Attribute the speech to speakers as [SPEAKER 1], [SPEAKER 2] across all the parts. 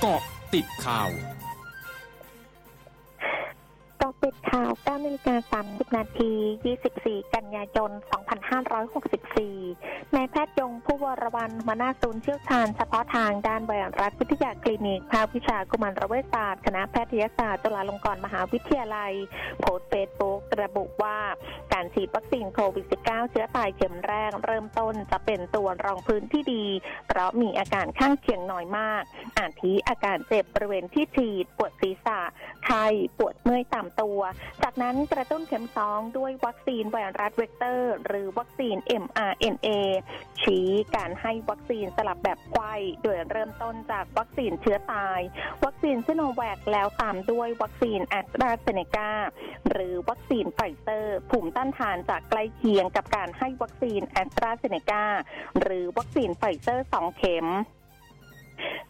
[SPEAKER 1] เกาะติดข่าว เกาะ
[SPEAKER 2] ติดข่าว9นาฬิกา30 นาที 24 กันยายน 2564 นายแพทย์ยง ภู่วรวรรณ หัวหน้าศูนย์เชี่ยวชาญเฉพาะทางด้านไวรัสวิทยาคลินิก ภาควิชากุมารเวชศาสตร์ คณะแพทยศาสตร์ จุฬาลงกรณ์มหาวิทยาลัย โพสต์เฟซบุ๊กระบุว่า การฉีดวัคซีนโควิด -19 เชื้อตายเข็มแรกเริ่มต้นจะเป็นตัวรองพื้นที่ดี เพราะมีอาการข้างเคียงน้อยมาก อาทิอาการเจ็บบริเวณที่ฉีด ปวดศีรษะ ไข้ ปวดเมื่อยตามตัวจากนั้นกระตุ้นเข็มสองด้วยวัคซีนไวรัสเวกเตอร์ หรือวัคซีน mRNA ชี้การให้วัคซีนสลับแบบไขว้โดยเริ่มต้นจากวัคซีนเชื้อตาย วัคซีนซิโนแวคแล้วตามด้วยวัคซีนแอสตราเซเนกาหรือวัคซีนไฟเซอร์ ภูมิต้านทานจะใกล้เคียงกับการให้วัคซีนแอสตราเซเนกาหรือวัคซีนไฟเซอร์สองเข็ม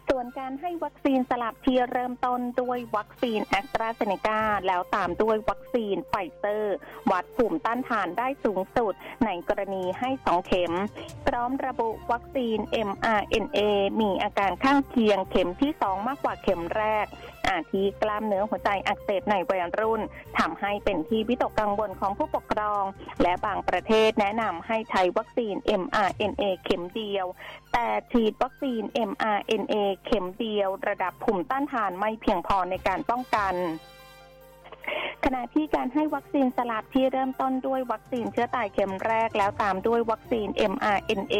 [SPEAKER 2] ส่วนการให้วัคซีนสลับที่เริ่มต้นด้วยวัคซีนแอสตราเซเนกาแล้วตามด้วยวัคซีนไฟเซอร์ วัดภูมิต้านทานได้สูงสุด ในกรณีให้สองเข็ม พร้อมระบุวัคซีน mRNA มีอาการข้างเคียงเข็มที่สองมากกว่าเข็มแรก อาทิกล้ามเนื้อหัวใจอักเสบในวัยรุ่นทำให้เป็นที่วิตกกังวลของผู้ปกครอง และบางประเทศแนะนำให้ใช้วัคซีน mRNA เข็มเดียว แต่ฉีดวัคซีน mRNA เข็มเดียว ระดับภูมิต้านทานไม่เพียงพอในการป้องกันขณะที่การให้วัคซีนสลับที่เริ่มต้นด้วยวัคซีนเชื้อตายเข็มแรก แล้วตามด้วยวัคซีน mRNA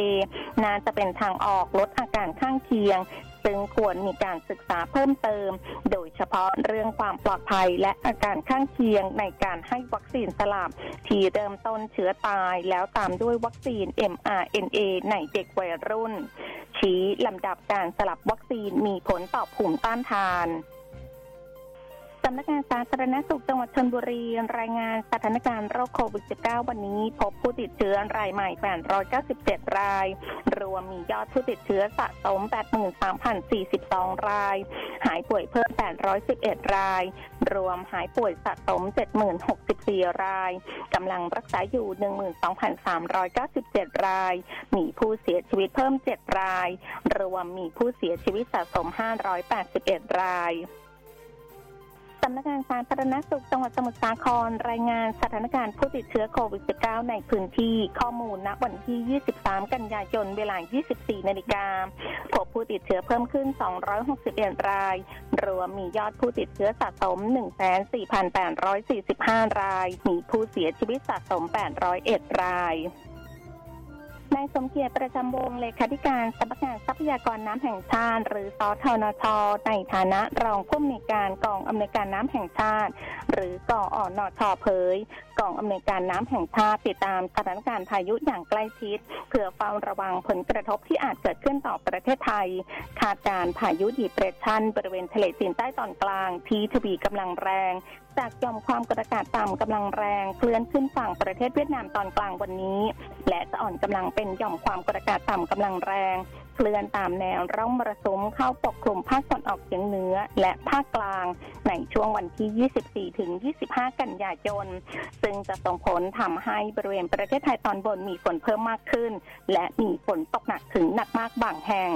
[SPEAKER 2] น่าจะเป็นทางออกลดอาการข้างเคียง ซึ่งควรมีการศึกษาเพิ่มเติม โดยเฉพาะเรื่องความปลอดภัยและอาการข้างเคียงในการให้วัคซีนสลับที่เริ่มต้นเชื้อตาย แล้วตามด้วยวัคซีน mRNA ในเด็กวัยรุ่น ชี้ลำดับการสลับวัคซีนมีผลต่อภูมิต้านทานำนักงานสาธารณสุขจังหวัดชนบุรี รายงานสถานการณ์โรคโควิด -19 วันนี้พบผู้ติดเชื้อรายใหม่ 897 ราย รวมมียอดผู้ติดเชื้อสะสม 83,042 ราย หายป่วยเพิ่ม 811 ราย รวมหายป่วยสะสม 7,064 รายกำลังรักษาอยู่ 12,397 ราย มีผู้เสียชีวิตเพิ่ม 7 ราย รวมมีผู้เสียชีวิตสะสม 581 รายสำนักงานสาธารณสุขจังหวัดสมุทรสาครรายงานสถานการณ์ผู้ติดเชื้อโควิด -19 ในพื้นที่ข้อมูลณวันที่ 23 กันยายนเวลา 24 นาฬิกาพบผู้ติดเชื้อเพิ่มขึ้น 261 ราย รวมมียอดผู้ติดเชื้อสะสม 14,845 ราย มีผู้เสียชีวิตสะสม 801 ราย นายสมเกียรติประจำวงเลขาธิการสำนักงานทรัพยากรน้ำแห่งชาติ หรือสทนช ในฐานะรองผู้อำนวยการกองอำนวยการน้ำแห่งชาติ หรือกออนชเผยกองอำนวยการน้ำแห่งชาติติดตามสถานการณ์พายุอย่างใกล้ชิด เพื่อเฝ้าระวังผลกระทบที่อาจเกิดขึ้นต่อประเทศไทย คาดการพายุดีเปรสชันบริเวณทะเลจีนใต้ตอนกลางที่ทวีกำลังแรง จากหย่อมความกดอากาศต่ำกำลังแรงเคลื่อนขึ้นฝั่งประเทศเวียดนามตอนกลางวันนี้ และจะอ่อนกำลังเป็นหย่อมความกดอากาศต่ำกำลังแรงเคลื่อนตามแนวร่องมรสุมเข้าปกคลุมภาคตะวันออกเฉียงเหนือ และภาคกลางในช่วงวันที่ 24 ถึง 25 กันยายน ซึ่งจะส่งผลทำให้บริเวณประเทศไทยตอนบนมีฝนเพิ่มมากขึ้น และมีฝนตกหนักถึงหนักมากบางแห่ง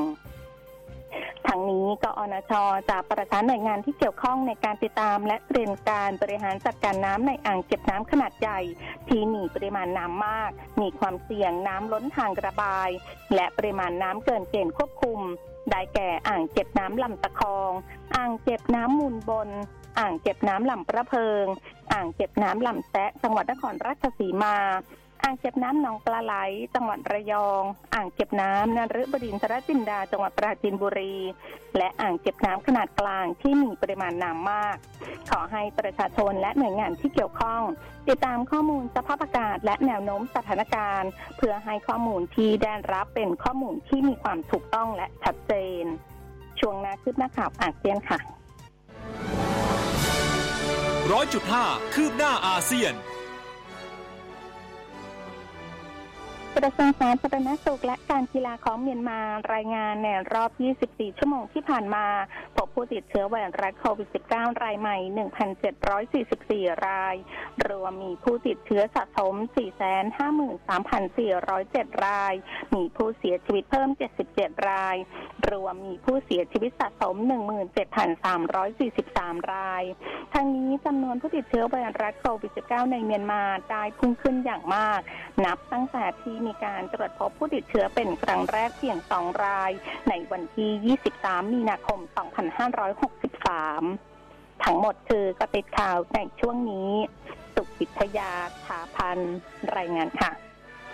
[SPEAKER 2] ทางนี้กอนชจะประสานหน่วยงานที่เกี่ยวข้องในการติดตาม และเตรียมการบริหารจัดการน้ำในอ่างเก็บน้ำขนาดใหญ่ ที่มีปริมาณน้ำมาก มีความเสี่ยงน้ำล้นทางระบาย และปริมาณน้ำเกินเกณฑ์ควบคุม ได้แก่อ่างเก็บน้ำลำตะคอง อ่างเก็บน้ำมูลบน อ่างเก็บน้ำลำประเพิง อ่างเก็บน้ำลำแซะจังหวัดนครราชสีมา อ่างเก็บน้ำหนองปลาไหล จังหวัดระยอง อ่างเก็บน้ำนรบดินทรจินดา จังหวัดปราจีนบุรี และอ่างเก็บน้ำขนาดกลางที่มีปริมาณน้ำมาก ขอให้ประชาชนและหน่วยงานที่เกี่ยวข้อง ติดตามข้อมูลสภาพอากาศและแนวโน้มสถานการณ์ เพื่อให้ข้อมูลที่ได้รับเป็นข้อมูลที่มีความถูกต้องและชัดเจน ช่วงนาคืบหน้าข่าวอาเซียนค่ะ
[SPEAKER 1] ร้อยจุดห้าคืบหน้าอาเซียน
[SPEAKER 2] ระทรวงสาธารณสุขและการกีฬาของเมียนมารายงานในรอบ 24 ชั่วโมงที่ผ่านมาพบผู้ติดเชื้อไวรัสโควิด -19 รายใหม่ 1,744 ราย รวมมีผู้ติดเชื้อสะสม 453,407 ราย มีผู้เสียชีวิตเพิ่ม 77 รายรวมมีผู้เสียชีวิตสะสม 17,343 ราย ทั้งนี้จำนวนผู้ติดเชื้อไวรัสโควิด -19 ในเมียนมาได้พุ่งขึ้นอย่างมาก นับตั้งแต่ที่มีการตรวจพบผู้ติดเชื้อเป็นครั้งแรกเพียง 2 ราย ในวันที่ 23 มีนาคม 2563ทั้งหมดคือกระติดข่าวในช่วงนี้ สุขวิทยาถาพันรายงานค่ะ